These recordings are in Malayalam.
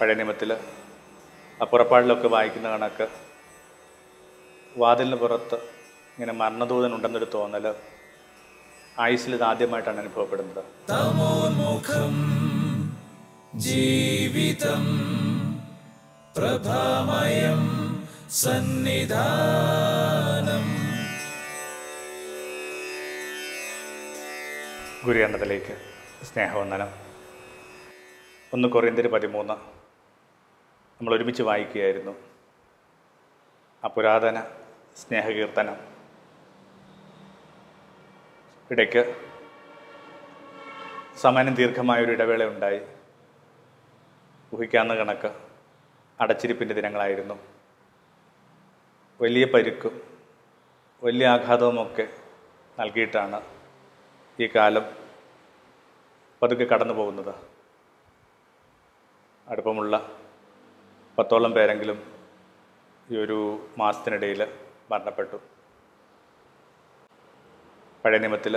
പഴയ നിയമത്തിൽ ആ പുറപ്പാടിലൊക്കെ വായിക്കുന്ന കണക്ക് വാതിലിന് പുറത്ത് ഇങ്ങനെ മരണദൂതനുണ്ടെന്നൊരു തോന്നൽ ആയുസിൽ ഇത് ആദ്യമായിട്ടാണ് അനുഭവപ്പെടുന്നത്. തമോന്മുഖം ജീവിതം പ്രഭാമയം സന്നിധാനം. ഗുരുകണ്ഠത്തിലേക്ക് സ്നേഹവന്ദനം. ഒന്ന് കൊറിയന്തിരി പതിമൂന്ന്. നമ്മൾ ഒരുമിച്ച് വായിക്കുകയായിരുന്നു. ആ പുരാതന സ്നേഹകീർത്തനം ഇടയ്ക്ക് സമാനം ദീർഘമായൊരു ഇടവേള ഉണ്ടായി. ഊഹിക്കാവുന്ന കണക്ക് അടച്ചിരിപ്പിന്റെ ദിനങ്ങളായിരുന്നു. വലിയ പരുക്കും വലിയ ആഘാതവുമൊക്കെ നൽകിയിട്ടാണ് ഈ കാലം പതുക്കെ കടന്നു പോകുന്നത് അടുപ്പമുള്ള പത്തോളം പേരെങ്കിലും ഈ ഒരു മാസത്തിനിടയിൽ മരണപ്പെട്ടു. പഴയ നിയമത്തിൽ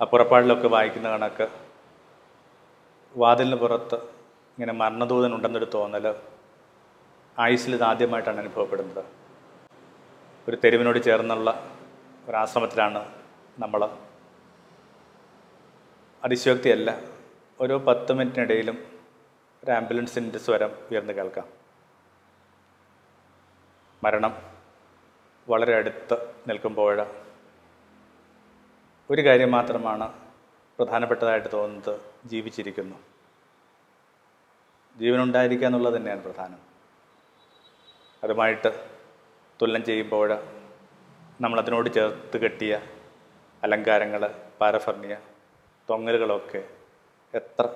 അപ്പുറപ്പാടിലൊക്കെ പുറപ്പാടിലൊക്കെ വായിക്കുന്ന കണക്ക് വാതിലിന് പുറത്ത് ഇങ്ങനെ മരണദൂതനുണ്ടെന്നൊരു തോന്നൽ ആയുസിൽ ഇത് ആദ്യമായിട്ടാണ് അനുഭവപ്പെടുന്നത്. ഒരു തെരുവിനോട് ചേർന്നുള്ള ഒരാശ്രമത്തിലാണ് നമ്മൾ. അതിശയോക്തിയല്ല ഓരോ പത്ത് മിനിറ്റിനിടയിലും ഒരു ആംബുലൻസിന്റെ സ്വരം ഉയർന്നു കേൾക്കാം. മരണം വളരെ അടുത്ത് നിൽക്കുമ്പോൾ ഒരു കാര്യം മാത്രമാണ് പ്രധാനപ്പെട്ടതായിട്ട് തോന്നുന്നത് ജീവിച്ചിരിക്കുന്നു. ജീവനുണ്ടായിരിക്കുക എന്നുള്ളത് തന്നെയാണ് പ്രധാനം. അതുമായിട്ട് തുലനം ചെയ്യുമ്പോൾ നമ്മളതിനോട് ചേർത്ത് കെട്ടിയ അലങ്കാരങ്ങൾ പാരഫർണിയ തൊങ്ങലുകളൊക്കെ എത്ര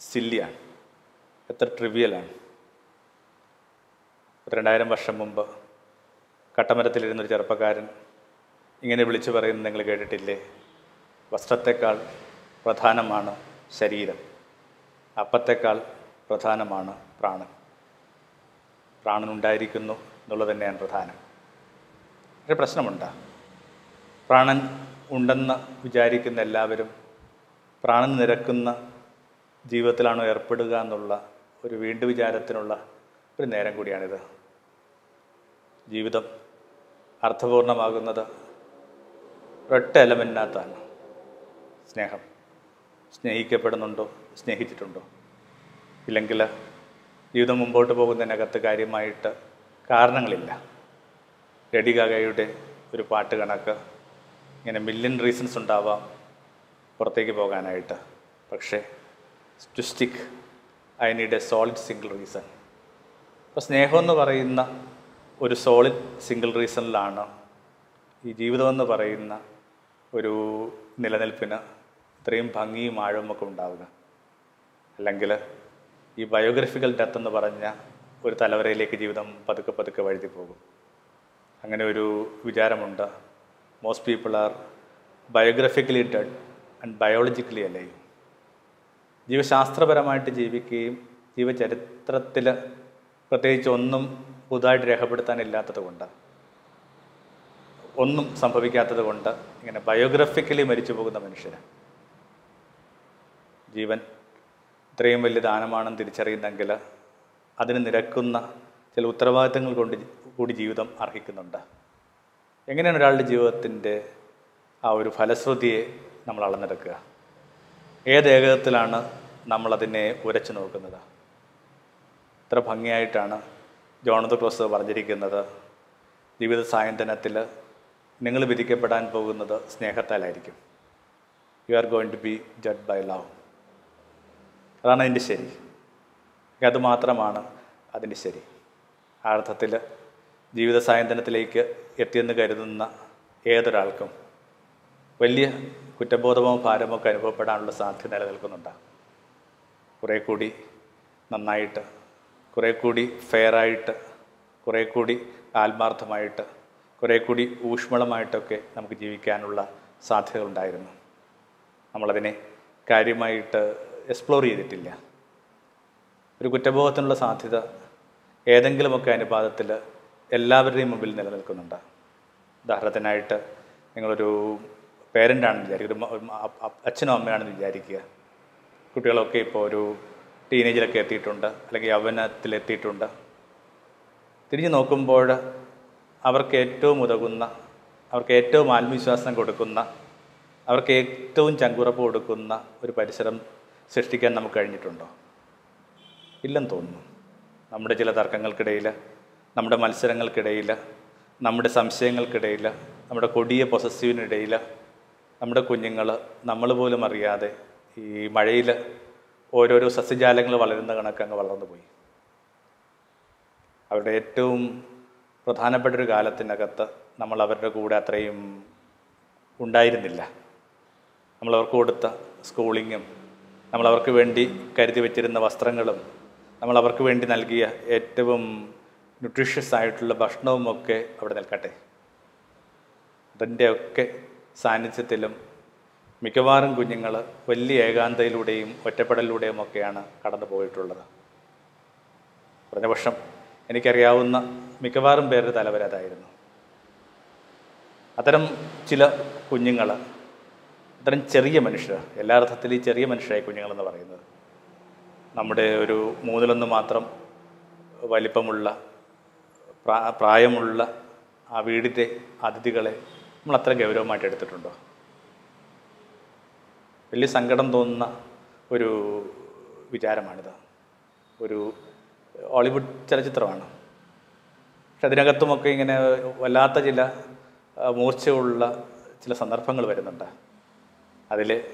സില്ലിയാണ്. എത്ര ട്രിവിയലാണ് രണ്ടായിരം വർഷം മുമ്പ് കട്ടമരത്തിലിരുന്നൊരു ചെറുപ്പക്കാരൻ ഇങ്ങനെ വിളിച്ചു പറയുന്നത് നിങ്ങൾ കേട്ടിട്ടില്ലേ? വസ്ത്രത്തെക്കാൾ പ്രധാനമാണ് ശരീരം. അപ്പത്തേക്കാൾ പ്രധാനമാണ് പ്രാണൻ. പ്രാണനുണ്ടായിരിക്കുന്നു എന്നുള്ളത് തന്നെയാണ് പ്രധാനം. ഒരു പ്രശ്നമുണ്ട്. പ്രാണൻ ഉണ്ടെന്ന് വിചാരിക്കുന്ന എല്ലാവരും പ്രാണൻ നിരക്കുന്ന ജീവിതത്തിലാണോ ഏർപ്പെടുക എന്നുള്ള ഒരു വീണ്ടു വിചാരത്തിനുള്ള ഒരു നേരം കൂടിയാണിത്. ജീവിതം അർത്ഥപൂർണമാകുന്നത് ഒരൊറ്റ എലമെന്റിനകത്താണ് സ്നേഹം. സ്നേഹിക്കപ്പെടുന്നുണ്ടോ? സ്നേഹിച്ചിട്ടുണ്ടോ? ഇല്ലെങ്കിൽ ജീവിതം മുമ്പോട്ട് പോകുന്നതിനകത്ത് കാര്യമായിട്ട് കാരണങ്ങളില്ല. ലഡി ഗാഗയുടെ ഒരു പാട്ട് കണക്ക്. ഇങ്ങനെ മില്യൺ റീസൺസ് ഉണ്ടാവാം പുറത്തേക്ക് പോകാനായിട്ട്. പക്ഷേ to stick I need a solid single reason അപ്പോൾ സ്നേഹം എന്ന് പറയുന്ന ഒരു സോളിഡ് സിംഗിൾ റീസണിലാണ് ഈ ജീവിതമെന്ന് പറയുന്ന ഒരു നിലനിൽപ്പിന് ഇത്രയും ഭംഗിയും ആഴവും ഒക്കെ ഉണ്ടാവുക. അല്ലെങ്കിൽ ഈ ബയോഗ്രഫിക്കൽ ഡെത്ത് എന്ന് പറഞ്ഞ ഒരു തലവരയിലേക്ക് ജീവിതം പതുക്കെ പതുക്കെ വഴുതി പോകും. അങ്ങനെ ഒരു വിചാരമുണ്ട്. Most people are biographically dead and biologically alive ജീവശാസ്ത്രപരമായിട്ട് ജീവിക്കുകയും ജീവചരിത്രത്തിൽ പ്രത്യേകിച്ച് ഒന്നും പുതുതായിട്ട് രേഖപ്പെടുത്താനില്ലാത്തത് കൊണ്ട് ഒന്നും സംഭവിക്കാത്തത് കൊണ്ട് ഇങ്ങനെ ബയോഗ്രഫിക്കലി മരിച്ചു പോകുന്ന മനുഷ്യന് ജീവൻ ഇത്രയും വലിയ ദാനമാണെന്ന് തിരിച്ചറിയുന്നെങ്കിൽ അതിന് നിരക്കുന്ന ചില ഉത്തരവാദിത്തങ്ങൾ കൊണ്ട് കൂടി ജീവിതം അർഹിക്കുന്നുണ്ട്. എങ്ങനെയാണ് ഒരാളുടെ ജീവിതത്തിന്റെ ആ ഒരു ഫലശ്രുതിയെ നമ്മൾ അളന്നെടുക്കുക? ഏത് ഏകതത്തിലാണ് നമ്മളതിനെ ഉരച്ചു നോക്കുന്നത്? ഇത്ര ഭംഗിയായിട്ടാണ് ജോണത് ക്ലോസ് പറഞ്ഞിരിക്കുന്നത്. ജീവിത സായന്തനത്തിൽ നിങ്ങൾ വിധിക്കപ്പെടാൻ പോകുന്നത് സ്നേഹത്താലായിരിക്കും. You are going to be judged by love അതാണ് അതിന്റെ ശരി. അത് മാത്രമാണ് അതിന്റെ ശരി. ആ അർത്ഥത്തിൽ ജീവിത സായന്തനത്തിലേക്ക് എത്തിയെന്ന് കരുതുന്ന ഏതൊരാൾക്കും വലിയ കുറ്റബോധമോ ഭാരമോ ഒക്കെ അനുഭവപ്പെടാനുള്ള സാധ്യത നിലനിൽക്കുന്നുണ്ട്. കുറേ കൂടി നന്നായിട്ട് കുറേ കൂടി ഫെയറായിട്ട് കുറേ കൂടി ആത്മാർത്ഥമായിട്ട് കുറേ കൂടി ഊഷ്മളമായിട്ടൊക്കെ നമുക്ക് ജീവിക്കാനുള്ള സാധ്യതകളുണ്ടായിരുന്നു. നമ്മളതിനെ കാര്യമായിട്ട് എക്സ്പ്ലോർ ചെയ്തിട്ടില്ല. ഒരു കുറ്റബോധത്തിനുള്ള സാധ്യത ഏതെങ്കിലുമൊക്കെ അനുപാതത്തിൽ എല്ലാവരുടെയും മുമ്പിൽ നിലനിൽക്കുന്നുണ്ട്. ഉദാഹരണത്തിനായിട്ട് നിങ്ങളൊരു പേരന്റാണെന്ന് വിചാരിക്കുക ഒരു അച്ഛനും അമ്മയാണെന്ന് വിചാരിക്കുക. കുട്ടികളൊക്കെ ഇപ്പോൾ ഒരു ടീനേജിലൊക്കെ എത്തിയിട്ടുണ്ട് അല്ലെങ്കിൽ യൗവനത്തിലെത്തിയിട്ടുണ്ട്. തിരിഞ്ഞു നോക്കുമ്പോൾ അവർക്ക് ഏറ്റവും ഉതകുന്ന അവർക്ക് ഏറ്റവും ആത്മവിശ്വാസം കൊടുക്കുന്ന അവർക്ക് ഏറ്റവും ചങ്കുറപ്പ് കൊടുക്കുന്ന ഒരു പരിസരം സൃഷ്ടിക്കാൻ നമുക്ക് കഴിഞ്ഞിട്ടുണ്ടോ? ഇല്ലെന്ന് തോന്നുന്നു. നമ്മുടെ ചില തർക്കങ്ങൾക്കിടയിൽ നമ്മുടെ മത്സരങ്ങൾക്കിടയിൽ നമ്മുടെ സംശയങ്ങൾക്കിടയിൽ നമ്മുടെ കൊടിയ പൊസസീവിനിടയിൽ നമ്മുടെ കുഞ്ഞുങ്ങൾ നമ്മൾ പോലും അറിയാതെ ഈ മഴയിൽ ഓരോരോ സസ്യജാലങ്ങൾ വളരുന്ന കണക്കങ്ങ് വളർന്നു പോയി. അവരുടെ ഏറ്റവും പ്രധാനപ്പെട്ട ഒരു കാലത്തിനകത്ത് നമ്മൾ അവരുടെ കൂടെ അത്രയും ഉണ്ടായിരുന്നില്ല. നമ്മൾ അവർക്ക് കൊടുത്ത സ്കൂളിങ്ങും നമ്മൾ അവർക്ക് വേണ്ടി കരുതി വെച്ചിരുന്ന വസ്ത്രങ്ങളും നമ്മൾ അവർക്ക് വേണ്ടി നൽകിയ ഏറ്റവും ന്യൂട്രീഷ്യസ് ആയിട്ടുള്ള ഭക്ഷണവും ഒക്കെ അവിടെ നിൽക്കട്ടെ. അതിന്റെയൊക്കെ സാന്നിധ്യത്തിലും മിക്കവാറും കുഞ്ഞുങ്ങൾ വലിയ ഏകാന്തയിലൂടെയും ഒറ്റപ്പെടലിലൂടെയും ഒക്കെയാണ് കടന്നു പോയിട്ടുള്ളത്. കുറഞ്ഞ പക്ഷം എനിക്കറിയാവുന്ന മിക്കവാറും പേരുടെ തലവരതായിരുന്നു അത്തരം ചില കുഞ്ഞുങ്ങൾ അത്തരം ചെറിയ മനുഷ്യർ എല്ലാ അർത്ഥത്തിൽ ഈ ചെറിയ മനുഷ്യരായി കുഞ്ഞുങ്ങളെന്ന് പറയുന്നത് നമ്മുടെ ഒരു മൂന്നിലൊന്ന് മാത്രം വലിപ്പമുള്ള പ്രായമുള്ള ആ വീടിന്റെ അതിഥികളെ നമ്മൾ അത്ര ഗൗരവമായിട്ട് എടുത്തിട്ടുണ്ടോ? വലിയ സങ്കടം തോന്നുന്ന ഒരു വിചാരമാണിത്. ഒരു ഹോളിവുഡ് ചലച്ചിത്രമാണ്. പക്ഷെ അതിനകത്തുമൊക്കെ ഇങ്ങനെ വല്ലാത്ത ചില മൂർച്ചയുള്ള ചില സന്ദർഭങ്ങൾ വരുന്നുണ്ട്. അതിൽ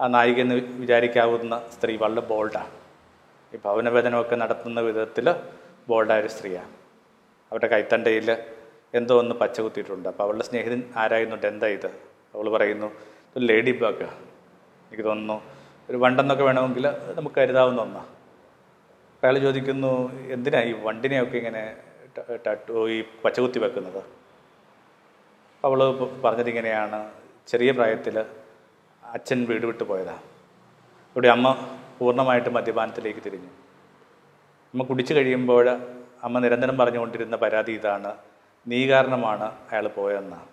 ആ നായിക എന്ന് വിചാരിക്കാവുന്ന സ്ത്രീ വളരെ ബോൾഡാണ് ഈ ഭവനവേദനമൊക്കെ നടത്തുന്ന വിധത്തിൽ ബോൾഡായ ഒരു സ്ത്രീയാണ് അവരുടെ കൈത്തണ്ടയിൽ എന്തോ ഒന്ന് പച്ച കുത്തിയിട്ടുണ്ട്. അപ്പോൾ അവളുടെ സ്നേഹിതൻ ആരായുന്നുണ്ട് എന്താ ഇത്? അവൾ പറയുന്നു ഒരു ലേഡി ബാഗ്. എനിക്ക് തോന്നുന്നു ഒരു വണ്ടെന്നൊക്കെ വേണമെങ്കിൽ നമുക്ക് കരുതാവുന്ന ഒന്നാണ് അപ്പോൾ അയാൾ ചോദിക്കുന്നു എന്തിനാ ഈ വണ്ടിനെയൊക്കെ ഇങ്ങനെ ഈ ഈ പച്ചകുത്തി വെക്കുന്നത്? അവൾ പറഞ്ഞതിങ്ങനെയാണ് ചെറിയ പ്രായത്തിൽ അച്ഛൻ വീട് വിട്ടു പോയതാ. ഇവിടെ അമ്മ പൂർണമായിട്ട് മദ്യപാനത്തിലേക്ക് തിരിഞ്ഞു. അമ്മ കുടിച്ചു കഴിയുമ്പോൾ അമ്മ നിരന്തരം പറഞ്ഞുകൊണ്ടിരുന്ന പരാതി ഇതാണ്. നീ കാരണമാണ് അയാൾ പോയതെന്നാണ്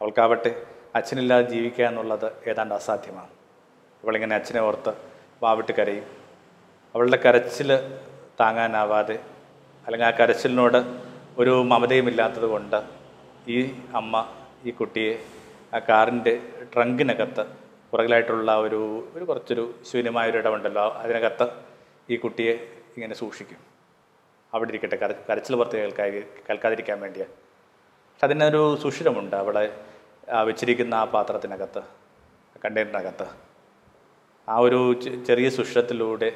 അവൾക്കാവട്ടെ അച്ഛനില്ലാതെ ജീവിക്കുക എന്നുള്ളത് ഏതാണ്ട് അസാധ്യമാണ്. അവളിങ്ങനെ അച്ഛനെ ഓർത്ത് വാവിട്ട് കരയും. അവളുടെ കരച്ചിൽ താങ്ങാനാവാതെ അല്ലെങ്കിൽ ആ കരച്ചിലിനോട് ഒരു മമതയും ഇല്ലാത്തത് കൊണ്ട് ഈ അമ്മ ഈ കുട്ടിയെ ആ കാറിന്റെ ട്രങ്കിനകത്ത് പുറകിലായിട്ടുള്ള ഒരു ഒരു കുറച്ചൊരു ശൂന്യമായൊരു ഇടമുണ്ടല്ലോ അതിനകത്ത് ഈ കുട്ടിയെ ഇങ്ങനെ സൂക്ഷിക്കും. അവിടെ ഇരിക്കട്ടെ കര കരച്ചിൽ പുറത്ത് കേൾക്കാ കേൾക്കാതിരിക്കാൻ വേണ്ടിയാണ് പക്ഷെ അതിനൊരു സുഷിരമുണ്ട് അവിടെ വെച്ചിരിക്കുന്ന ആ പാത്രത്തിനകത്ത് കണ്ടെയ്നറിനകത്ത്. ആ ഒരു ചെറിയ സുഷിരത്തിലൂടെ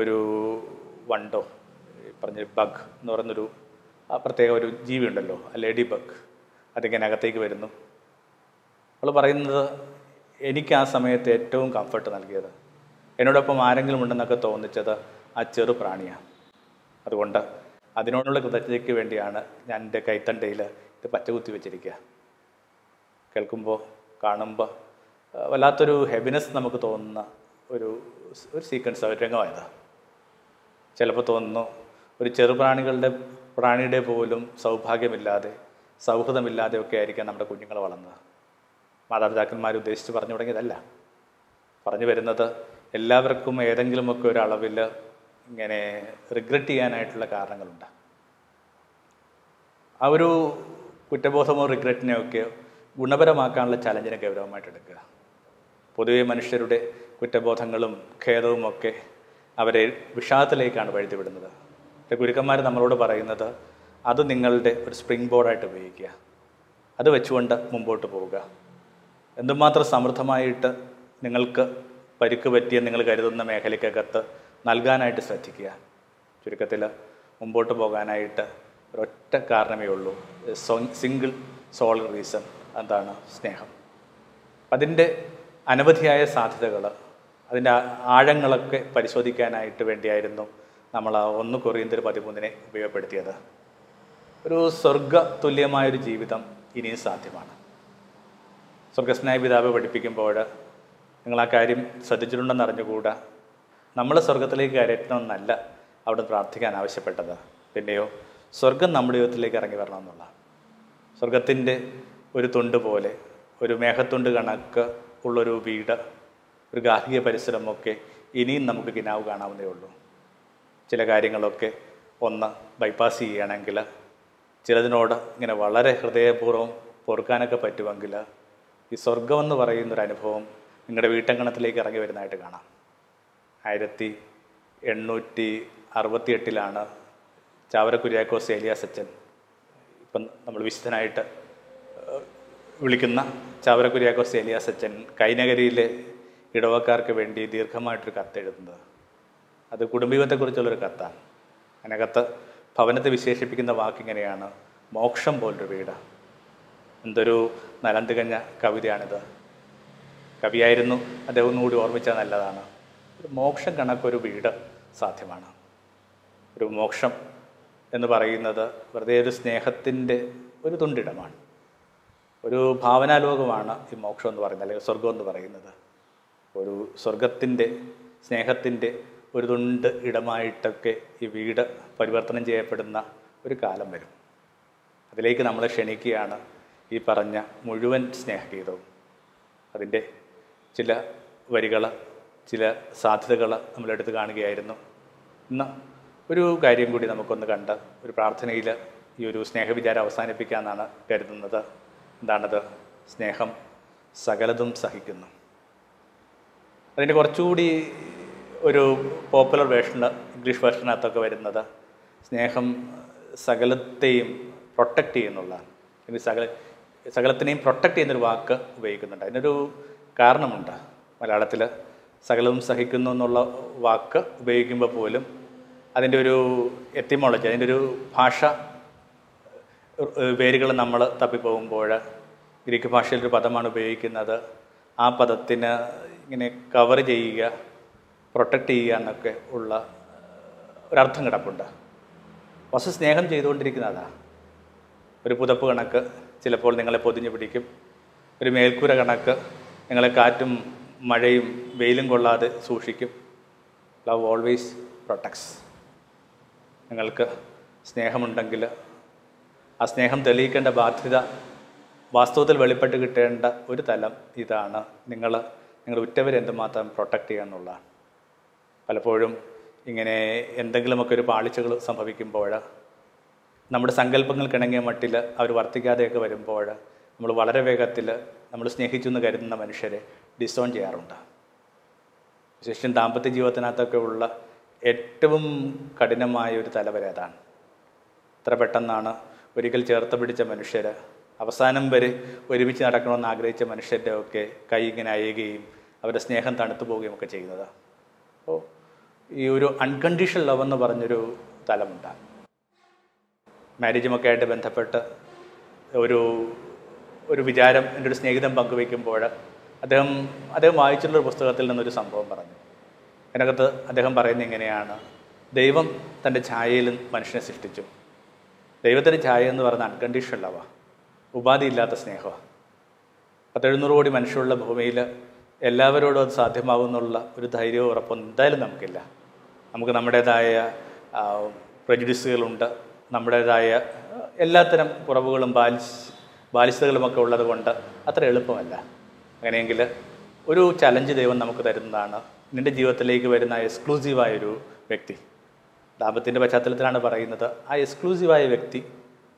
ഒരു വണ്ടോ പറഞ്ഞ ബഗ് എന്ന് പറയുന്നൊരു പ്രത്യേക ഒരു ജീവി ഉണ്ടല്ലോ ലേഡി ബഗ് അതിങ്ങനെ അകത്തേക്ക് വരുന്നു. അവൾ പറയുന്നത് എനിക്ക് ആ സമയത്ത് ഏറ്റവും കംഫർട്ട് നൽകിയത്. എന്നോടൊപ്പം ആരെങ്കിലും ഉണ്ടെന്നൊക്കെ തോന്നിച്ചത് ആ ചെറു പ്രാണിയാണ് അതുകൊണ്ട് അതിനോടുള്ള കൃതജ്ഞതയ്ക്ക് വേണ്ടിയാണ് ഞാൻ എന്റെ കൈത്തണ്ടയിൽ ഇത് പച്ചകുത്തി വെച്ചിരിക്കുക. കേൾക്കുമ്പോൾ കാണുമ്പോൾ വല്ലാത്തൊരു ഹെവിനെസ് നമുക്ക് തോന്നുന്ന ഒരു ഒരു സീക്വൻസ് ഒരു രംഗമായത്. ചിലപ്പോൾ തോന്നുന്നു ഒരു ചെറുപ്രാണികളുടെ പ്രാണിയുടെ പോലും സൗഭാഗ്യമില്ലാതെ സൗഹൃദമില്ലാതെ ഒക്കെ ആയിരിക്കാം നമ്മുടെ കുഞ്ഞുങ്ങൾ വളർന്നത്. മാതാപിതാക്കന്മാർ ഉദ്ദേശിച്ച് പറഞ്ഞു തുടങ്ങിയതല്ല. പറഞ്ഞു വരുന്നത് എല്ലാവർക്കും ഏതെങ്കിലുമൊക്കെ ഒരളവിൽ ഇങ്ങനെ റിഗ്രറ്റ് ചെയ്യാനായിട്ടുള്ള കാരണങ്ങളുണ്ട്. ആ ഒരു കുറ്റബോധമോ റിഗ്രറ്റിനെ ഒക്കെ ഗുണപരമാക്കാനുള്ള ചലഞ്ചിനെ ഗൗരവമായിട്ട് എടുക്കുക. പൊതുവേ മനുഷ്യരുടെ കുറ്റബോധങ്ങളും ഖേദവും ഒക്കെ അവരെ വിഷാദത്തിലേക്കാണ് വഴുതിവിടുന്നത്. ഗുരുക്കന്മാർ നമ്മളോട് പറയുന്നത് അത് നിങ്ങളുടെ ഒരു സ്പ്രിംഗ് ബോർഡായിട്ട് ഉപയോഗിക്കുക. അത് വെച്ചുകൊണ്ട് മുമ്പോട്ട് പോവുക. എന്തുമാത്രം സമൃദ്ധമായിട്ട് നിങ്ങൾക്ക് പരിക്ക് പറ്റിയ നിങ്ങൾ കരുതുന്ന മേഖലയ്ക്കകത്ത് നൽകാനായിട്ട് ശ്രദ്ധിക്കുക. ചുരുക്കത്തിൽ മുമ്പോട്ട് പോകാനായിട്ട് ഒരൊറ്റ കാരണമേ ഉള്ളൂ. സിംഗിൾ സോൾ റീസൺ എന്താണ് സ്നേഹം. അതിന്റെ അനവധിയായ സാധ്യതകൾ അതിന്റെ ആഴങ്ങളൊക്കെ പരിശോധിക്കാനായിട്ട് വേണ്ടിയായിരുന്നു നമ്മൾ ഒന്ന് കൊറിയന്തർ പതിമൂന്നിനെ ഉപയോഗപ്പെടുത്തിയത്. ഒരു സ്വർഗ തുല്യമായൊരു ജീവിതം ഇനിയും സാധ്യമാണ്. സ്വർഗസ്നായ പിതാവ് പഠിപ്പിക്കുമ്പോൾ നിങ്ങൾ ആ കാര്യം ശ്രദ്ധിച്ചിട്ടുണ്ടെന്ന് അറിഞ്ഞുകൂടാ. നമ്മൾ സ്വർഗത്തിലേക്ക് കയറ്റണമെന്നല്ല അവിടെ പ്രാർത്ഥിക്കാൻ ആവശ്യപ്പെട്ടത് പിന്നെയോ സ്വർഗം നമ്മുടെ ജീവിതത്തിലേക്ക് ഇറങ്ങി വരണം എന്നുള്ള. സ്വർഗത്തിന്റെ ഒരു തുണ്ട് പോലെ ഒരു മേഘത്തുണ്ട് കണക്ക് ഉള്ളൊരു വീട് ഒരു ഗാർഹിക പരിസരമൊക്കെ ഇനിയും നമുക്ക് കിനാവ് കാണാവുന്നേ ഉള്ളൂ. ചില കാര്യങ്ങളൊക്കെ ഒന്ന് ബൈപ്പാസ് ചെയ്യുകയാണെങ്കിൽ ചിലതിനോട് ഇങ്ങനെ വളരെ ഹൃദയപൂർവം പൊറുക്കാനൊക്കെ പറ്റുമെങ്കിൽ ഈ സ്വർഗമെന്ന് പറയുന്നൊരു അനുഭവം നിങ്ങളുടെ വീട്ടങ്കണത്തിലേക്ക് ഇറങ്ങി വരുന്നതായിട്ട് കാണാം. ആയിരത്തി എണ്ണൂറ്റി അറുപത്തി എട്ടിലാണ് ചാവര കുര്യാക്കോസ് സച്ചൻ ഇപ്പം നമ്മൾ വിശുദ്ധനായിട്ട് വിളിക്കുന്ന ചാവര കുര്യാക്കോസ് സച്ചൻ അച്ഛൻ കൈനഗരിയിലെ ഇടവക്കാർക്ക് വേണ്ടി ദീർഘമായിട്ടൊരു കത്ത് എഴുതുന്നത് അത് കുടുംബീവത്തെക്കുറിച്ചുള്ളൊരു കത്താണ്. അതിനകത്ത് ഭവനത്തെ വിശേഷിപ്പിക്കുന്ന വാക്കിങ്ങനെയാണ് മോക്ഷം പോലൊരു വീട് എന്തൊരു നലം തികഞ്ഞ കവിതയാണിത്. കവിയായിരുന്നു അദ്ദേഹം ഒന്നുകൂടി ഓർമ്മിച്ചാൽ നല്ലതാണ്. മോക്ഷം കണക്കൊരു വീട് സാധ്യമാണ്. ഒരു മോക്ഷം എന്ന് പറയുന്നത് വെറുതെ ഒരു സ്നേഹത്തിന്റെ ഒരു തുണ്ടിടമാണ്. ഒരു ഭാവനാലോകമാണ് ഈ മോക്ഷം എന്ന് പറയുന്നത് അല്ലെങ്കിൽ സ്വർഗം എന്ന് പറയുന്നത്. ഒരു സ്വർഗത്തിന്റെ സ്നേഹത്തിന്റെ ഒരു തുണ്ട് ഇടമായിട്ടൊക്കെ ഈ വീട് പരിവർത്തനം ചെയ്യപ്പെടുന്ന ഒരു കാലം വരും. അതിലേക്ക് നമ്മളെ ക്ഷണിക്കുകയാണ് ഈ പറഞ്ഞ മുഴുവൻ സ്നേഹഗീതവും. അതിന്റെ ചില വരികൾ ചില സാധ്യതകൾ നമ്മളെടുത്ത് കാണുകയായിരുന്നു. ഇന്ന് ഒരു കാര്യം കൂടി നമുക്കൊന്ന് കണ്ട് ഒരു പ്രാർത്ഥനയിൽ ഈ ഒരു സ്നേഹവിചാരം അവസാനിപ്പിക്കാമെന്നാണ് കരുതുന്നത്. എന്താണത്? സ്നേഹം സകലതും സഹിക്കുന്നു. അതിന്റെ കുറച്ചുകൂടി ഒരു പോപ്പുലർ വേർഷനിൽ ഇംഗ്ലീഷ് വേർഷനകത്തൊക്കെ വരുന്നത് സ്നേഹം സകലത്തെയും പ്രൊട്ടക്റ്റ് ചെയ്യുന്നുള്ള അല്ലെങ്കിൽ സകല സകലത്തിനെയും പ്രൊട്ടക്റ്റ് ചെയ്യുന്നൊരു വാക്ക് ഉപയോഗിക്കുന്നുണ്ട്. അതിനൊരു കാരണമുണ്ട്. മലയാളത്തിൽ സകലവും സഹിക്കുന്നു എന്നുള്ള വാക്ക് ഉപയോഗിക്കുമ്പോൾ പോലും അതിന്റെ ഒരു എത്തിമോളജി അതിന്റെ ഒരു ഭാഷ വേരുകൾ നമ്മൾ തപ്പിപ്പോകുമ്പോൾ ഗ്രീക്ക് ഭാഷയിലൊരു പദമാണ് ഉപയോഗിക്കുന്നത്. ആ പദത്തിന് ഇങ്ങനെ കവർ ചെയ്യുക പ്രൊട്ടക്റ്റ് ചെയ്യുക എന്നൊക്കെ ഉള്ള ഒരർത്ഥം കിടപ്പുണ്ട്. വസ്തു സ്നേഹം ചെയ്തുകൊണ്ടിരിക്കുന്നതാ. ഒരു പുതപ്പ് കണക്ക് ചിലപ്പോൾ നിങ്ങളെ പൊതിഞ്ഞു പിടിക്കും. ഒരു മേൽക്കൂര കണക്ക് നിങ്ങളെ കാറ്റും മഴയും വെയിലും കൊള്ളാതെ സൂക്ഷിക്കും. ലവ് ഓൾവേസ് പ്രൊട്ടക്ട്സ് നിങ്ങൾക്ക് സ്നേഹമുണ്ടെങ്കിൽ ആ സ്നേഹം തെളിയിക്കേണ്ട ബാധ്യത വാസ്തവത്തിൽ വെളിപ്പെട്ട് കിട്ടേണ്ട ഒരു തലം ഇതാണ്. നിങ്ങൾ നിങ്ങൾ ഉറ്റവരെ എന്തുമാത്രം പ്രൊട്ടക്റ്റ് ചെയ്യുക എന്നുള്ളതാണ്. പലപ്പോഴും ഇങ്ങനെ എന്തെങ്കിലുമൊക്കെ ഒരു പാളിച്ചകൾ സംഭവിക്കുമ്പോൾ നമ്മുടെ സങ്കല്പങ്ങൾക്കിണങ്ങിയ മട്ടിൽ അവർ വർത്തിക്കാതെയൊക്കെ വരുമ്പോൾ നമ്മൾ വളരെ വേഗത്തിൽ നമ്മൾ സ്നേഹിച്ചു എന്ന് കരുതുന്ന മനുഷ്യരെ ഡിസോൺ ചെയ്യാറുണ്ട്. വിശേഷം ദാമ്പത്യ ജീവിതത്തിനകത്തൊക്കെ ഉള്ള ഏറ്റവും കഠിനമായ ഒരു തലവര അതാണ് എത്ര പെട്ടെന്നാണ് ഒരിക്കൽ ചേർത്ത് പിടിച്ച മനുഷ്യർ അവസാനം വരെ ഒരുമിച്ച് നടക്കണമെന്ന് ആഗ്രഹിച്ച മനുഷ്യരുടെ ഒക്കെ കൈ ഇങ്ങനെ അയയുകയും അവരുടെ സ്നേഹം തണുത്തു പോവുകയും ഒക്കെ ചെയ്യുന്നത്. അപ്പോൾ ഈ ഒരു അൺകണ്ടീഷണൽ ലവ് എന്ന് പറഞ്ഞൊരു തലമുണ്ട് മാരേജുമൊക്കെ ആയിട്ട് ബന്ധപ്പെട്ട് ഒരു ഒരു വിചാരം എന്റെ ഒരു സ്നേഹിതം പങ്കുവയ്ക്കുമ്പോൾ അദ്ദേഹം അദ്ദേഹം വായിച്ചിട്ടുള്ള ഒരു പുസ്തകത്തിൽ നിന്നൊരു സംഭവം പറഞ്ഞു. അതിനകത്ത് അദ്ദേഹം പറയുന്നത് എങ്ങനെയാണ് ദൈവം തന്റെ ഛായയിൽ മനുഷ്യനെ സൃഷ്ടിച്ചു. ദൈവത്തിന്റെ ഛായ എന്ന് പറയുന്ന അൺകണ്ടീഷണൽ ലവാ ഉപാധിയില്ലാത്ത സ്നേഹമാണ് പത്തെഴുന്നൂറ് കോടി മനുഷ്യരുള്ള ഭൂമിയിൽ എല്ലാവരോടും അത് സാധ്യമാകുമെന്നുള്ള ഒരു ധൈര്യവും ഉറപ്പൊന്നും എന്തായാലും നമുക്കില്ല. നമുക്ക് നമ്മുടേതായ പ്രജുഡിസുകളുണ്ട് നമ്മുടേതായ എല്ലാത്തരം കുറവുകളും ബാലിശ് ബാലിശതകളുമൊക്കെ ഉള്ളത് കൊണ്ട് അത്ര എളുപ്പമല്ല. അങ്ങനെയെങ്കിൽ ഒരു ചലഞ്ച് ദൈവം നമുക്ക് തരുന്നതാണ്. നിന്റെ ജീവിതത്തിലേക്ക് വരുന്ന എക്സ്ക്ലൂസീവായൊരു വ്യക്തി. ലാഭത്തിന്റെ പശ്ചാത്തലത്തിലാണ് പറയുന്നത് ആ എക്സ്ക്ലൂസീവായ വ്യക്തി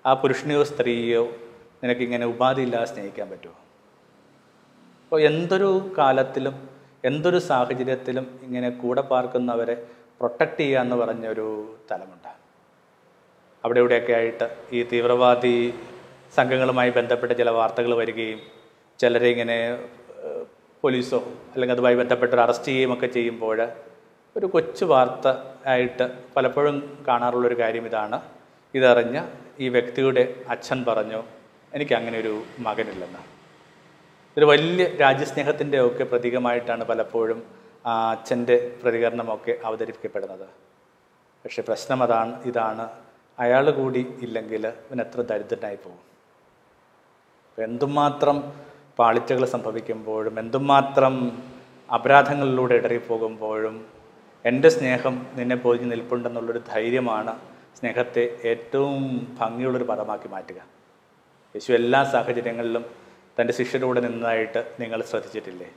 ആ പുരുഷനെയോ സ്ത്രീയോ നിനക്കിങ്ങനെ ഉപാധിയില്ലാതെ സ്നേഹിക്കാൻ പറ്റുമോ? അപ്പോൾ എന്തൊരു കാലത്തിലും എന്തൊരു സാഹചര്യത്തിലും ഇങ്ങനെ കൂടെ പാർക്കുന്നവരെ പ്രൊട്ടക്റ്റ് ചെയ്യുക എന്ന് പറഞ്ഞൊരു തലമുണ്ട്. അവിടെ ഇവിടെയൊക്കെ ആയിട്ട് ഈ തീവ്രവാദി സംഘങ്ങളുമായി ബന്ധപ്പെട്ട ചില വാർത്തകൾ വരികയും ചിലരെ ഇങ്ങനെ പോലീസോ അല്ലെങ്കിൽ അതുമായി ബന്ധപ്പെട്ട് അറസ്റ്റ് ചെയ്യുകയും ഒക്കെ ചെയ്യുമ്പോൾ ഒരു കൊച്ചു വാർത്ത ആയിട്ട് പലപ്പോഴും കാണാറുള്ളൊരു കാര്യം ഇതാണ്. ഇതറിഞ്ഞ ഈ വ്യക്തിയുടെ അച്ഛൻ പറഞ്ഞു എനിക്ക് അങ്ങനെ ഒരു മകനില്ലെന്ന്. ഒരു വലിയ രാജ്യസ്നേഹത്തിന്റെ ഒക്കെ പ്രതീകമായിട്ടാണ് പലപ്പോഴും ആ അച്ഛന്റെ പ്രതികരണമൊക്കെ അവതരിപ്പിക്കപ്പെടുന്നത്. പക്ഷെ പ്രശ്നം അതാണ് ഇതാണ്. അയാൾ കൂടി ഇല്ലെങ്കിൽ ഇവൻ എത്ര ദരിദ്രനായി പോകും. എന്തുമാത്രം പാളിച്ചകൾ സംഭവിക്കുമ്പോഴും എന്തുമാത്രം അപരാധങ്ങളിലൂടെ ഇടറിപ്പോകുമ്പോഴും എന്റെ സ്നേഹം നിന്നെ പൊതിഞ്ഞ് നിൽപ്പുണ്ടെന്നുള്ളൊരു ധൈര്യമാണ് സ്നേഹത്തെ ഏറ്റവും ഭംഗിയുള്ളൊരു പദമാക്കി മാറ്റുക. യേശു എല്ലാ സാഹചര്യങ്ങളിലും തന്റെ ശിഷ്യരോട് നിന്നതായിട്ട് നിങ്ങൾ ശ്രദ്ധിച്ചിട്ടില്ലേ?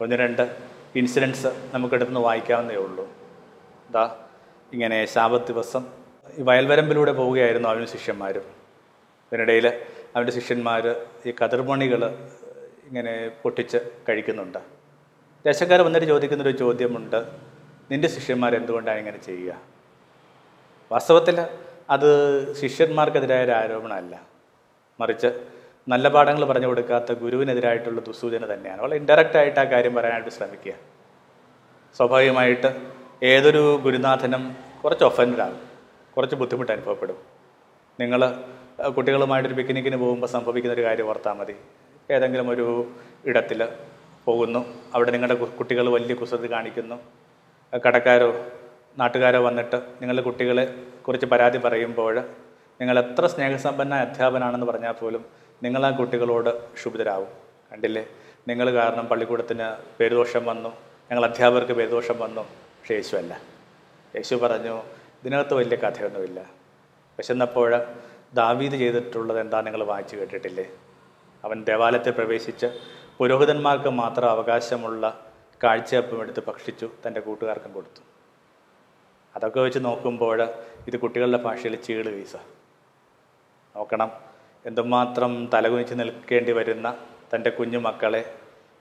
ഒന്ന് രണ്ട് ഇൻസിഡൻസ് നമുക്കെടുത്തുനിന്ന് വായിക്കാവുന്നേ ഉള്ളൂ. ദാ ഇങ്ങനെ ശാപത്ത് ദിവസം വയൽവരമ്പിലൂടെ പോവുകയായിരുന്നു അവനും ശിഷ്യന്മാരും. ഇതിനിടയിൽ അവന്റെ ശിഷ്യന്മാർ ഈ കതിർമണികൾ ഇങ്ങനെ പൊട്ടിച്ച് കഴിക്കുന്നുണ്ട്. ദേശക്കാർ വന്നിട്ട് ചോദിക്കുന്നൊരു ചോദ്യമുണ്ട്. നിന്റെ ശിഷ്യന്മാർ എന്തുകൊണ്ടാണ് ഇങ്ങനെ ചെയ്യുക? വാസ്തവത്തിൽ അത് ശിഷ്യന്മാർക്കെതിരായ ഒരു ആരോപണമല്ല. മറിച്ച് നല്ല പാഠങ്ങൾ പറഞ്ഞു കൊടുക്കാത്ത ഗുരുവിനെതിരായിട്ടുള്ള ദുസൂചന തന്നെയാണ്. വളരെ ഇൻഡയറക്റ്റ് ആയിട്ട് ആ കാര്യം പറയാനായിട്ട് ശ്രമിക്കുക. സ്വാഭാവികമായിട്ട് ഏതൊരു ഗുരുനാഥനും കുറച്ച് ഒഫൻഡാകും കുറച്ച് ബുദ്ധിമുട്ട് അനുഭവപ്പെടും. നിങ്ങൾ കുട്ടികളുമായിട്ടൊരു പിക്നിക്കിന് പോകുമ്പോൾ സംഭവിക്കുന്ന ഒരു കാര്യം ഓർത്താൽ മതി. ഏതെങ്കിലും ഒരു ഇടത്തിൽ പോകുന്നു. അവിടെ നിങ്ങളുടെ കുട്ടികൾ വലിയ കുസൃതി കാണിക്കുന്നു. കടക്കാരോ നാട്ടുകാരോ വന്നിട്ട് നിങ്ങളുടെ കുട്ടികളെ കുറിച്ച് പരാതി പറയുമ്പോൾ നിങ്ങൾ എത്ര സ്നേഹസമ്പന്ന അധ്യാപനാണെന്ന് പറഞ്ഞാൽ പോലും നിങ്ങൾ ആ കുട്ടികളോട് ക്ഷുഭിതരാകും കണ്ടില്ലേ? നിങ്ങൾ കാരണം പള്ളിക്കൂടത്തിന് പേരുദോഷം വന്നു. ഞങ്ങൾ അധ്യാപകർക്ക് പേരുദോഷം വന്നു. പക്ഷേ യേശു അല്ല. യേശു പറഞ്ഞു ഇതിനകത്ത് വലിയ കഥയൊന്നുമില്ല. വിശന്നപ്പോൾ ദാവീദ് ചെയ്തിട്ടുള്ളത് എന്താ നിങ്ങൾ വായിച്ചു കേട്ടിട്ടില്ലേ? അവൻ ദേവാലയത്തിൽ പ്രവേശിച്ച് പുരോഹിതന്മാർക്ക് മാത്രം അവകാശമുള്ള കാഴ്ചയപ്പം എടുത്ത് ഭക്ഷിച്ചു തന്റെ കൂട്ടുകാർക്കും കൊടുത്തു. അതൊക്കെ വെച്ച് നോക്കുമ്പോൾ ഇത് കുട്ടികളുടെ ഭാഷയിൽ ചീൾ വീസ. നോക്കണം എന്തുമാത്രം തലകുനിച്ച് നിൽക്കേണ്ടി വരുന്ന തന്റെ കുഞ്ഞു മക്കളെ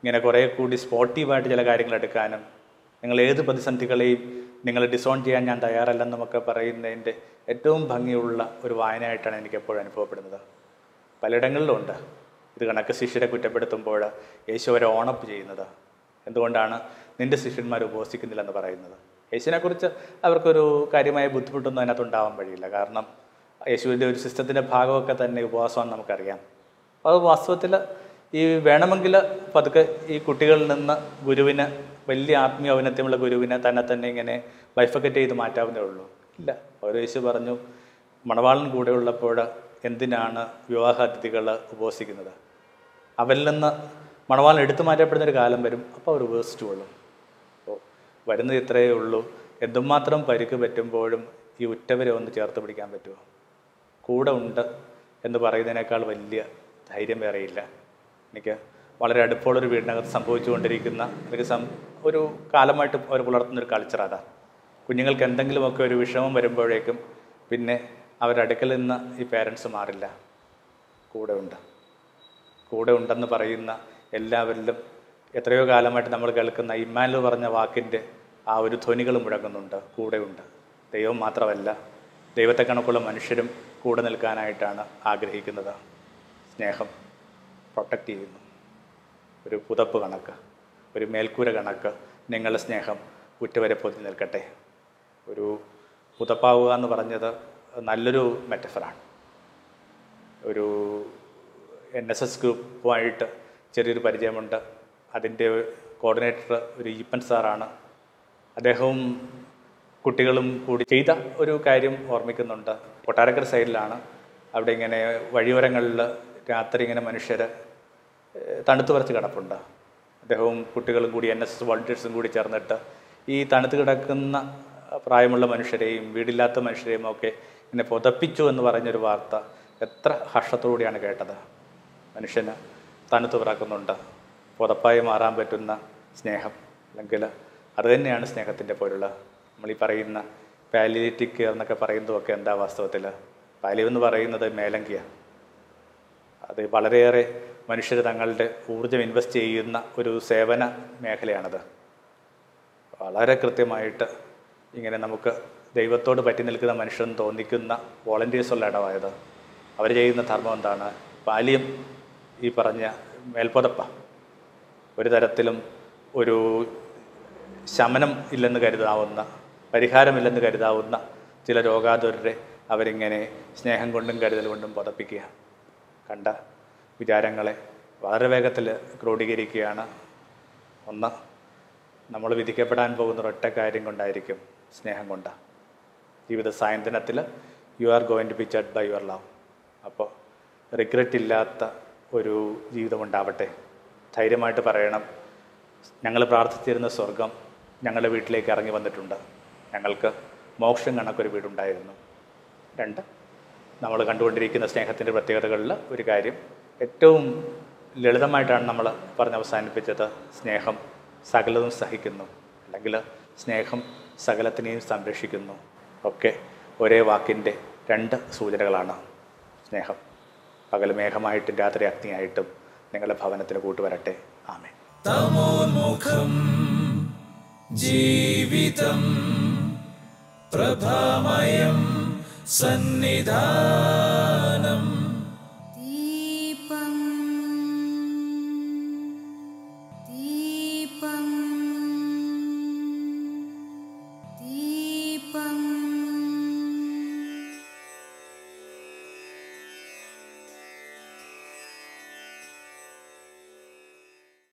ഇങ്ങനെ കുറേ കൂടി സ്പോർട്ടീവായിട്ട് ചില കാര്യങ്ങൾ എടുക്കാനും നിങ്ങൾ ഏത് പ്രതിസന്ധികളെയും നിങ്ങൾ ഡിസോൺ ചെയ്യാൻ ഞാൻ തയ്യാറല്ലെന്നുമൊക്കെ പറയുന്നതിന്റെ ഏറ്റവും ഭംഗിയുള്ള ഒരു വായനയായിട്ടാണ് എനിക്ക് എപ്പോഴും അനുഭവപ്പെടുന്നത്. പലയിടങ്ങളിലുണ്ട്. ഇത് കണക്ക് ശിഷ്യരെ കുറ്റപ്പെടുത്തുമ്പോൾ യേശു അവരെ ഓണപ്പ് ചെയ്യുന്നത്. എന്തുകൊണ്ടാണ് നിന്റെ ശിഷ്യന്മാർ ഉപവസിക്കുന്നില്ലെന്ന് പറയുന്നത്? യേശുവിനെക്കുറിച്ച് അവർക്കൊരു കാര്യമായ ബുദ്ധിമുട്ടൊന്നും അതിനകത്ത് ഉണ്ടാവാൻ വഴിയില്ല. കാരണം യേശുവിന്റെ ഒരു സിസ്റ്റത്തിന്റെ ഭാഗമൊക്കെ തന്നെ ഉപവാസമാണ് നമുക്കറിയാം. അത് വാസ്തവത്തിൽ ഈ വേണമെങ്കിൽ പതുക്കെ ഈ കുട്ടികളിൽ നിന്ന് ഗുരുവിന് വലിയ ആത്മീയ ഔന്നത്യമുള്ള ഗുരുവിനെ തന്നെ തന്നെ ഇങ്ങനെ ബൈഫക്കറ്റ് ചെയ്ത് മാറ്റാവുന്നേ ഉള്ളൂ. ഇല്ല. ഓരോ യേശു പറഞ്ഞു മണവാളൻ കൂടെ ഉള്ളപ്പോൾ എന്തിനാണ് വിവാഹ അതിഥികൾ ഉപവസിക്കുന്നത് അവരിൽ നിന്ന് മണവാളൻ എടുത്തു മാറ്റപ്പെടുന്ന ഒരു കാലം വരും. അപ്പോൾ അവർ ഉപസിച്ചുകൊള്ളും അപ്പോൾ വരുന്നത് ഇത്രയേ ഉള്ളൂ. എന്തുമാത്രം പരിക്ക് പറ്റുമ്പോഴും ഈ ഉറ്റവരെ ഒന്ന് ചേർത്ത് പിടിക്കാൻ പറ്റുമോ? കൂടെ ഉണ്ട് എന്ന് പറയുന്നതിനേക്കാൾ വലിയ ധൈര്യം വേറെയില്ല. എനിക്ക് വളരെ അടുപ്പമുള്ളൊരു വീടിനകത്ത് സംഭവിച്ചുകൊണ്ടിരിക്കുന്ന അല്ലെങ്കിൽ സം ഒരു കാലമായിട്ട് അവർ പുലർത്തുന്ന ഒരു കൾച്ചർ അതാ. കുഞ്ഞുങ്ങൾക്ക് എന്തെങ്കിലുമൊക്കെ ഒരു വിഷമം വരുമ്പോഴേക്കും പിന്നെ അവരുടെ അടുക്കൽ നിന്ന് ഈ പേരൻസ് മാറില്ല. കൂടെ ഉണ്ട്. കൂടെ ഉണ്ടെന്ന് പറയുന്ന എല്ലാവരിലും എത്രയോ കാലമായിട്ട് നമ്മൾ കേൾക്കുന്ന ഇമ്മാനുവൽ പറഞ്ഞ വാക്കിന്റെ ആ ഒരു ധ്വനികൾ മുഴങ്ങുന്നുണ്ട്. കൂടെയുണ്ട് ദൈവം മാത്രമല്ല ദൈവത്തെ കണക്കുള്ള മനുഷ്യരും കൂടെ നിൽക്കാനായിട്ടാണ് ആഗ്രഹിക്കുന്നത്. സ്നേഹം പ്രൊട്ടക്റ്റ് ചെയ്യുന്നു. ഒരു പുതപ്പ് കണക്ക് ഒരു മേൽക്കൂര കണക്ക് നിങ്ങളുടെ സ്നേഹം ഉറ്റവരെ പൊതി നിൽക്കട്ടെ. ഒരു പുതപ്പാവുക എന്ന് പറഞ്ഞത് നല്ലൊരു മെറ്റഫറാണ്. ഒരു എൻ എസ് എസ് ഗ്രൂപ്പുമായിട്ട് ചെറിയൊരു പരിചയമുണ്ട്. അതിന്റെ കോർഡിനേറ്റർ ഒരു ഈപ്പൻ സാറാണ്. അദ്ദേഹവും കുട്ടികളും കൂടി ചെയ്ത ഒരു കാര്യം ഓർമ്മിക്കുന്നുണ്ട്. കൊട്ടാരക്കര സൈഡിലാണ് അവിടെ ഇങ്ങനെ വഴിയോരങ്ങളിൽ രാത്രി ഇങ്ങനെ മനുഷ്യർ തണുത്ത് വരച്ച് കിടപ്പുണ്ട്. അദ്ദേഹവും കുട്ടികളും കൂടി എൻ എസ് എസ് വോളണ്ടിയേഴ്സും കൂടി ചേർന്നിട്ട് ഈ തണുത്ത് കിടക്കുന്ന പ്രായമുള്ള മനുഷ്യരെയും വീടില്ലാത്ത മനുഷ്യരെയും ഒക്കെ എന്നെ പുതപ്പിച്ചു എന്ന് പറഞ്ഞൊരു വാർത്ത എത്ര ഹർഷത്തോടെയാണ് കേട്ടത്. മനുഷ്യന് തണുത്ത് പിറക്കുന്നുണ്ട്. പുതപ്പായി മാറാൻ പറ്റുന്ന സ്നേഹം അല്ലെങ്കിൽ അത് തന്നെയാണ് സ്നേഹത്തിന്റെ പോലുള്ള നമ്മൾ ഈ പറയുന്ന പാലിയേറ്റിക് കെയർ എന്നൊക്കെ പറയുന്നതൊക്കെ എന്താ വാസ്തവത്തിൽ? പാലിവ് എന്ന് പറയുന്നത് മേലങ്കിയാണ് അത് വളരെയേറെ മനുഷ്യർ തങ്ങളുടെ ഊർജം ഇൻവെസ്റ്റ് ചെയ്യുന്ന ഒരു സേവന മേഖലയാണത്. വളരെ കൃത്യമായിട്ട് ഇങ്ങനെ നമുക്ക് ദൈവത്തോട് പറ്റി നിൽക്കുന്ന മനുഷ്യൻ തോന്നിക്കുന്ന വോളണ്ടിയേഴ്സുള്ള ഇടമായത്. അവർ ചെയ്യുന്ന ധർമ്മം എന്താണ്? പാലിയം ഈ പറഞ്ഞ മേൽപ്പുതപ്പ ഒരു തരത്തിലും ഒരു ശമനം ഇല്ലെന്ന് കരുതാവുന്ന പരിഹാരമില്ലെന്ന് കരുതാവുന്ന ചില രോഗാതുരരെ അവരിങ്ങനെ സ്നേഹം കൊണ്ടും കരുതൽ കൊണ്ടും പുതപ്പിക്കുക. കണ്ട വിചാരങ്ങളെ വളരെ വേഗത്തിൽ ക്രോഡീകരിക്കുകയാണ്. ഒന്ന് നമ്മൾ വിധിക്കപ്പെടാൻ പോകുന്ന ഒരൊറ്റ കാര്യം കൊണ്ടായിരിക്കും സ്നേഹം കൊണ്ട്. ജീവിത സായന്തനത്തിൽ you are going to be judged by your love അപ്പോൾ റിഗ്രറ്റ് ഇല്ലാത്ത ഒരു ജീവിതമുണ്ടാവട്ടെ ധൈര്യമായിട്ട് പറയണം. ഞങ്ങൾ പ്രാർത്ഥിച്ചിരുന്ന സ്വർഗം ഞങ്ങളുടെ വീട്ടിലേക്ക് ഇറങ്ങി വന്നിട്ടുണ്ട്. ഞങ്ങൾക്ക് മോക്ഷം കണക്കൊരു വീടുണ്ടായിരുന്നു. രണ്ട് നമ്മൾ കണ്ടുകൊണ്ടിരിക്കുന്ന സ്നേഹത്തിന്റെ പ്രത്യേകതകളിൽ ഒരു കാര്യം. ഏറ്റവും ലളിതമായിട്ടാണ് നമ്മൾ പറഞ്ഞ് അവസാനിപ്പിച്ചത് സ്നേഹം സകലതും സഹിക്കുന്നു. അല്ലെങ്കിൽ സ്നേഹം സകലത്തിനെയും സംരക്ഷിക്കുന്നു. ഒക്കെ ഒരേ വാക്കിന്റെ രണ്ട് സൂചനകളാണ് സ്നേഹം. പകൽ മേഘമായിട്ടും രാത്രി അഗ്നിയായിട്ടും നിങ്ങളുടെ ഭവനത്തിന് കൂട്ടുവരട്ടെ. ആമേ തമോന്മുഖം ജീവിതം പ്രഭാമയം സന്നിധാനം